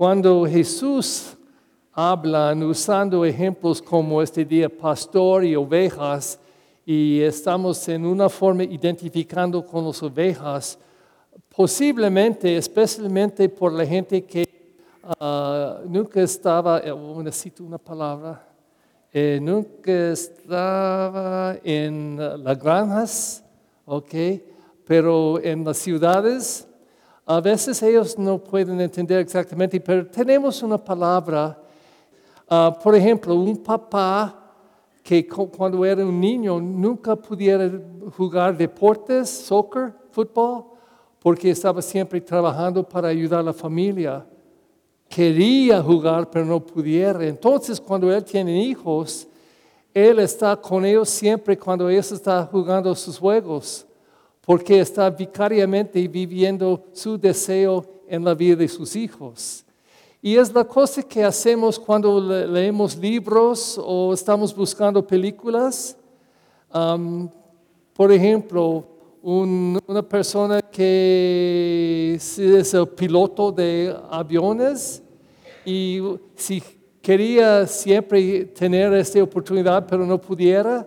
cuando Jesús habla usando ejemplos como este día pastor y ovejas, y estamos en una forma identificando con las ovejas, posiblemente, especialmente por la gente que ah, nunca estaba, eh, necesito una palabra, eh, nunca estaba en las granjas, ¿ok? Pero en las ciudades, a veces ellos no pueden entender exactamente, pero tenemos una palabra, ah, por ejemplo, un papá que cuando era un niño nunca pudiera jugar deportes, soccer, fútbol, porque estaba siempre trabajando para ayudar a la familia. Quería jugar, pero no pudiera. Entonces, cuando él tiene hijos, él está con ellos siempre cuando ellos están jugando sus juegos, porque está vicariamente viviendo su deseo en la vida de sus hijos. Y es la cosa que hacemos cuando leemos libros o estamos buscando películas. por ejemplo, una persona que es el piloto de aviones y si quería siempre tener esta oportunidad, pero no pudiera,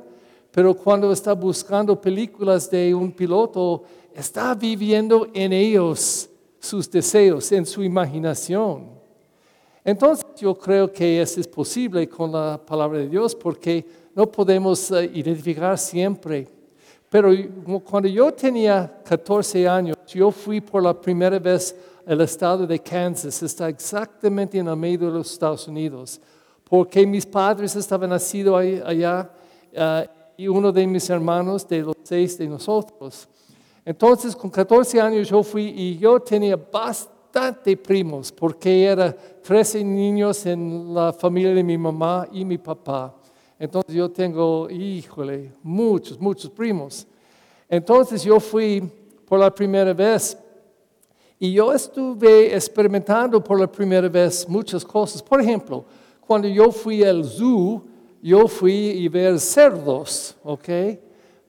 pero cuando está buscando películas de un piloto, está viviendo en ellos sus deseos, en su imaginación. Entonces yo creo que eso es posible con la palabra de Dios porque no podemos eh, identificar siempre. Pero cuando yo tenía 14 años, yo fui por la primera vez al estado de Kansas, está exactamente en el medio de los Estados Unidos, porque mis padres estaban nacidos allá eh, y uno de mis hermanos, de los seis de nosotros. Entonces, con 14 años yo fui y yo tenía bastante primos, porque era 13 niños en la familia de mi mamá y mi papá. Entonces yo tengo, híjole, muchos, muchos primos. Entonces yo fui por la primera vez y yo estuve experimentando por la primera vez muchas cosas. Por ejemplo, cuando yo fui al zoo, yo fui a ver cerdos, ¿ok?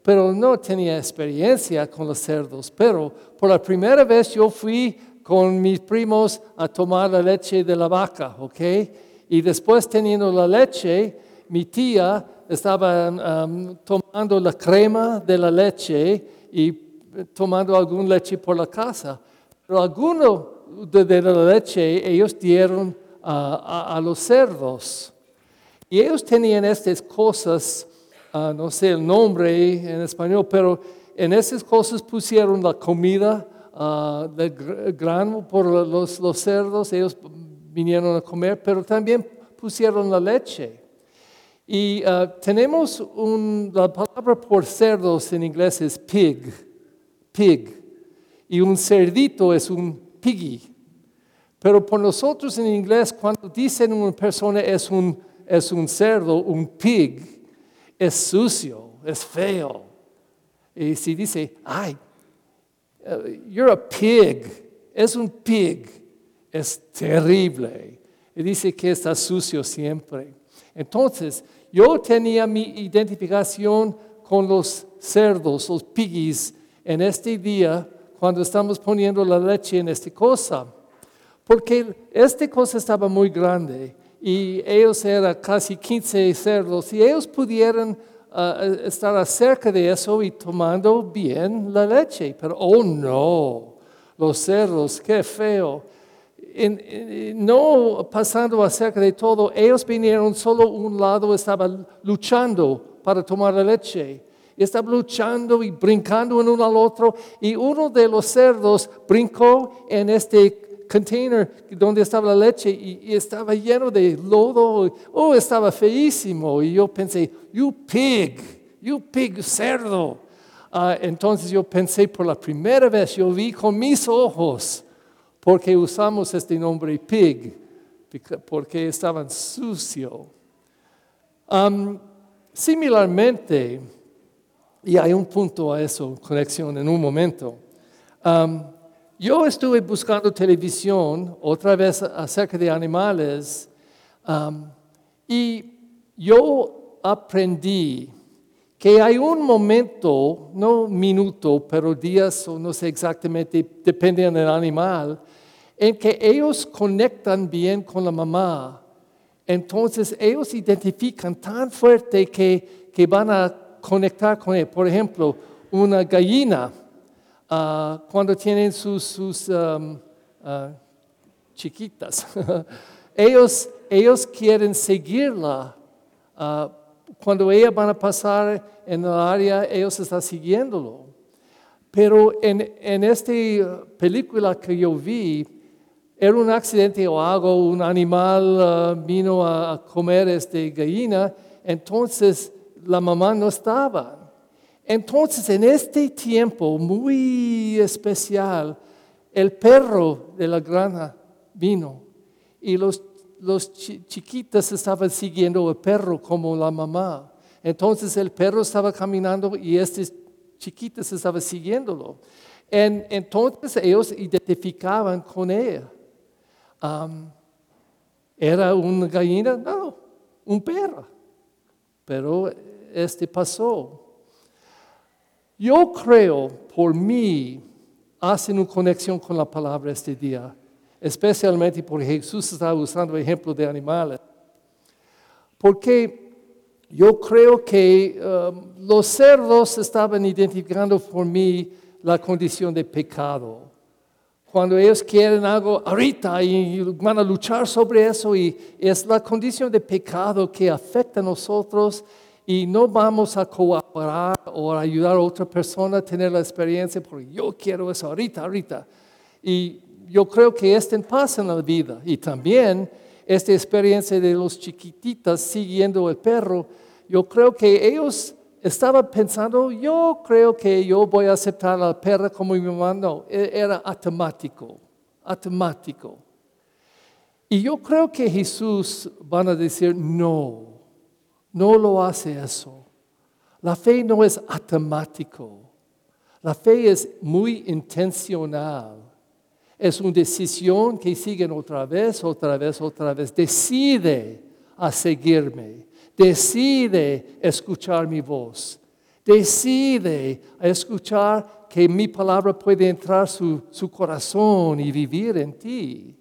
Pero no tenía experiencia con los cerdos. Pero por la primera vez yo fui con mis primos a tomar la leche de la vaca, ¿ok? Y después teniendo la leche, mi tía estaba um, tomando la crema de la leche y tomando alguna leche por la casa. Pero alguno de, la leche ellos dieron a, los cerdos. Y ellos tenían estas cosas, uh, no sé el nombre en español, pero en esas cosas pusieron la comida uh, de grano por los, los cerdos, ellos vinieron a comer, pero también pusieron la leche. Y uh, tenemos un, la palabra por cerdos en inglés es pig, pig, y un cerdito es un piggy. Pero por nosotros en inglés, cuando dicen una persona es un, es un cerdo, un pig, es sucio, es feo. Y si dice, ay, Uh, you're a pig. Es un pig. Es terrible. Y dice que está sucio siempre. Entonces, yo tenía mi identificación con los cerdos, los piggies, en este día cuando estamos poniendo la leche en esta cosa. Porque esta cosa estaba muy grande y ellos eran casi 15 cerdos y ellos pudieran estar cerca de eso y tomando bien la leche. Pero, oh no, los cerdos, qué feo. no pasando acerca de todo, ellos vinieron solo un lado, estaban luchando para tomar la leche. Estaban luchando y brincando en uno al otro. Y uno de los cerdos brincó en este container donde estaba la leche y, estaba lleno de lodo. Oh, estaba feísimo. Y yo pensé, you pig, you pig cerdo. Ah, entonces yo pensé por la primera vez, yo vi con mis ojos, porque usamos este nombre pig, porque estaban sucio. similarmente, y hay un punto a eso, conexión en un momento. Yo estuve buscando televisión otra vez acerca de animales um, y yo aprendí que hay un momento, no minuto, pero días o no sé exactamente, depende del animal, en que ellos conectan bien con la mamá. Entonces ellos identifican tan fuerte que, que van a conectar con él. Por ejemplo, una gallina, ah, cuando tienen sus, ah, chiquitas, ellos, ellos quieren seguirla. Ah, cuando ellas van a pasar en el área, ellos están siguiéndolo. Pero en, en esta película que yo vi, era un accidente o algo, un animal vino a comer este gallina, entonces la mamá no estaba. Entonces, en este tiempo muy especial, el perro de la granja vino y los, los chiquitas estaban siguiendo el perro como la mamá. Entonces el perro estaba caminando y este chiquitas estaban siguiéndolo. entonces ellos identificaban con ella. ¿Era una gallina? No, un perro. Pero este pasó. Yo creo, por mí, hacen una conexión con la palabra este día, especialmente porque Jesús está usando ejemplo de animales. Porque yo creo que um, los cerdos estaban identificando por mí la condición de pecado. Cuando ellos quieren algo ahorita y van a luchar sobre eso y es la condición de pecado que afecta a nosotros y no vamos a cooperar o ayudar a otra persona a tener la experiencia porque yo quiero eso ahorita, ahorita. Y yo creo que esto pasa en la vida. Y también esta experiencia de los chiquititas siguiendo el perro, yo creo que ellos estaban pensando, yo creo que yo voy a aceptar al perro como mi mamá. No, e-, era automático, automático. Y yo creo que Jesús van a decir, no, no lo hace eso. La fe no es automático. La fe es muy intencional. Es una decisión que siguen otra vez, otra vez, otra vez. Decide a seguirme. Decide escuchar mi voz. Decide escuchar que mi palabra puede entrar su, su corazón y vivir en ti.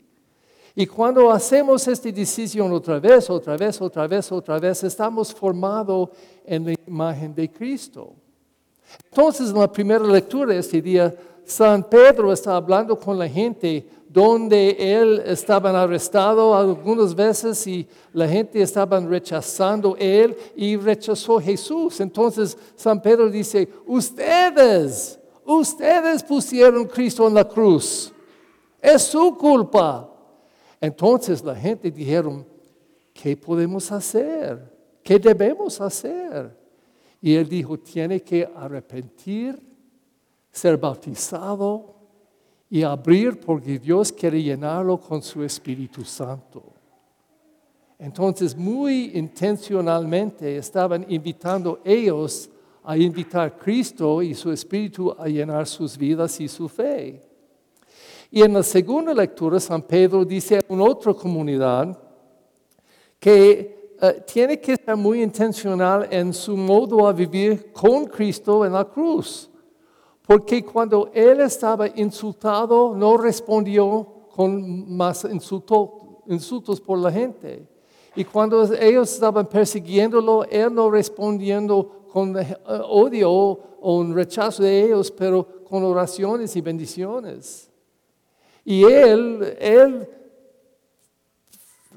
Y cuando hacemos esta decisión otra vez, otra vez, otra vez, otra vez, estamos formados en la imagen de Cristo. Entonces, en la primera lectura de este día, San Pedro está hablando con la gente donde él estaba arrestado algunas veces y la gente estaba rechazando él y rechazó Jesús. Entonces San Pedro dice, ustedes, ustedes pusieron Cristo en la cruz. Es su culpa. Entonces la gente dijeron, ¿qué podemos hacer? ¿Qué debemos hacer? Y él dijo, tiene que arrepentir, ser bautizado y abrir porque Dios quiere llenarlo con su Espíritu Santo. Entonces, muy intencionalmente estaban invitando ellos a invitar a Cristo y su Espíritu a llenar sus vidas y su fe. Y en la segunda lectura, San Pedro dice a una otra comunidad que eh, tiene que ser muy intencional en su modo a vivir con Cristo en la cruz. Porque cuando él estaba insultado, no respondió con más insultos por la gente. Y cuando ellos estaban persiguiéndolo, él no respondiendo con eh, odio o un rechazo de ellos, pero con oraciones y bendiciones. Y él, él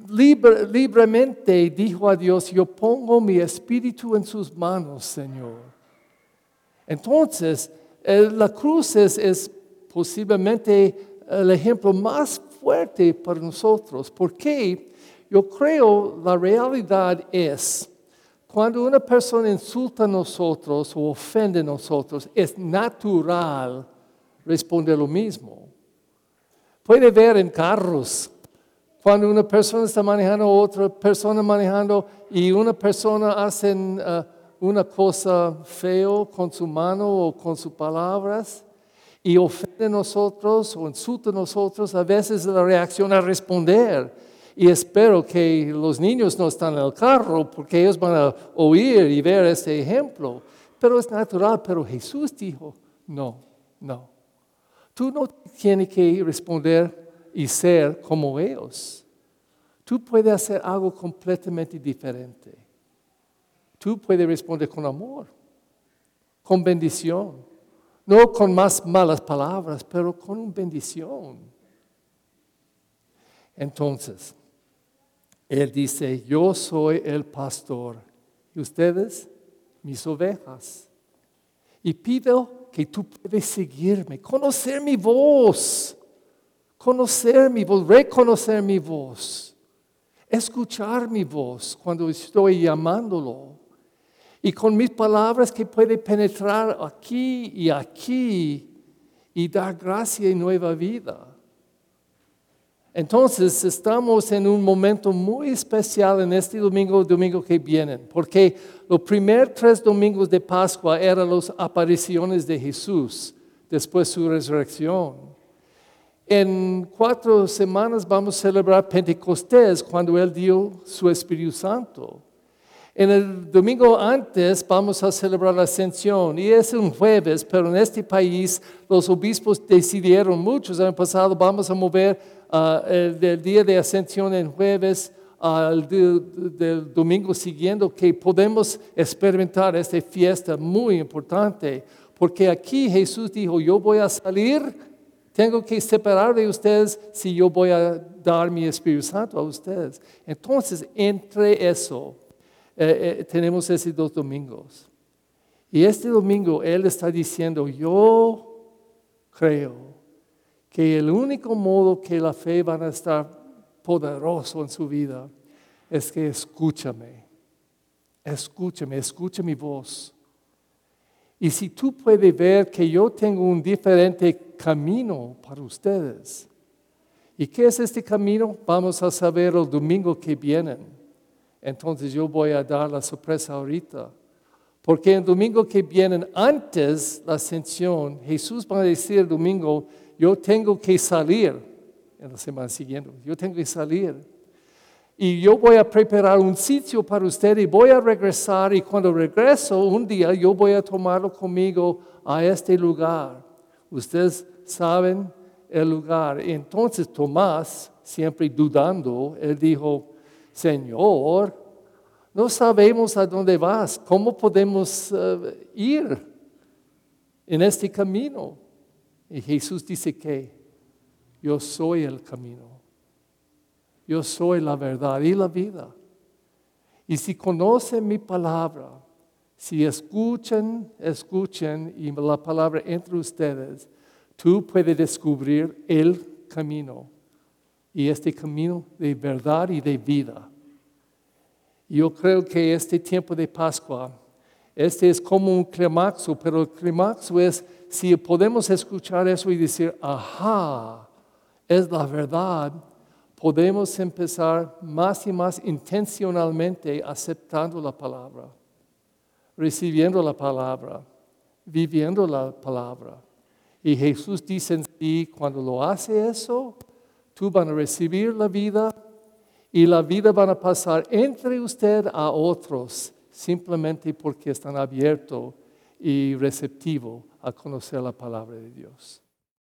libremente dijo a Dios, yo pongo mi espíritu en sus manos, Señor. Entonces, la cruz es, es, posiblemente el ejemplo más fuerte para nosotros, porque yo creo la realidad es, cuando una persona insulta a nosotros o ofende a nosotros, es natural responder lo mismo. Puede ver en carros, cuando una persona está manejando, otra persona manejando y una persona hace uh, una cosa feo con su mano o con sus palabras y ofende a nosotros o insulta a nosotros, a veces la reacción es responder. Y espero que los niños no están en el carro porque ellos van a oír y ver este ejemplo. Pero es natural, pero Jesús dijo, no, no. Tú no tienes que responder y ser como ellos. Tú puedes hacer algo completamente diferente. Tú puedes responder con amor, con bendición, no con más malas palabras, pero con bendición. Entonces, Él dice, yo soy el pastor y ustedes mis ovejas. Y pido que tú puedas seguirme, conocer mi voz, conocer mi voz, reconocer mi voz, escuchar mi voz cuando estoy llamándolo. Y con mis palabras que puede penetrar aquí y aquí y dar gracia y nueva vida. Entonces estamos en un momento muy especial en este domingo, domingo que viene, porque los primeros tres domingos de Pascua eran las apariciones de Jesús después de su resurrección. En cuatro semanas vamos a celebrar Pentecostés cuando Él dio su Espíritu Santo. En el domingo antes vamos a celebrar la ascensión y es un jueves, pero en este país los obispos decidieron, muchos el pasado, vamos a mover uh, el, día de ascensión en jueves al del domingo siguiente, que podemos experimentar esta fiesta muy importante, porque aquí Jesús dijo, yo voy a salir, tengo que separar de ustedes si yo voy a dar mi Espíritu Santo a ustedes. Entonces, entre eso, eh, eh, tenemos esos dos domingos. Y este domingo Él está diciendo, yo creo que el único modo que la fe va a estar poderoso en su vida es que escúchame, escúchame, escucha mi voz. Y si tú puedes ver que yo tengo un diferente camino para ustedes, ¿y qué es este camino? Vamos a saber el domingo que viene. Entonces yo voy a dar la sorpresa ahorita. Porque el domingo que viene, antes la ascensión, Jesús va a decir el domingo, yo tengo que salir en la semana siguiente, yo tengo que salir. Y yo voy a preparar un sitio para usted y voy a regresar y cuando regreso un día yo voy a tomarlo conmigo a este lugar. Ustedes saben el lugar. Entonces Tomás, siempre dudando, él dijo, Señor, no sabemos a dónde vas, ¿cómo podemos eh, ir en este camino? Y Jesús dice que yo soy el camino, yo soy la verdad y la vida. Y si conocen mi palabra, si escuchan, escuchen y la palabra entre ustedes, tú puedes descubrir el camino y este camino de verdad y de vida. Yo creo que este tiempo de Pascua, este es como un climaxo, pero el climaxo es si podemos escuchar eso y decir, ajá, es la verdad, podemos empezar más y más intencionalmente aceptando la palabra, recibiendo la palabra, viviendo la palabra. Y Jesús dice en sí, cuando lo hace eso, tú van a recibir la vida y la vida van a pasar entre usted a otros simplemente porque están abiertos y receptivos a conocer la palabra de Dios.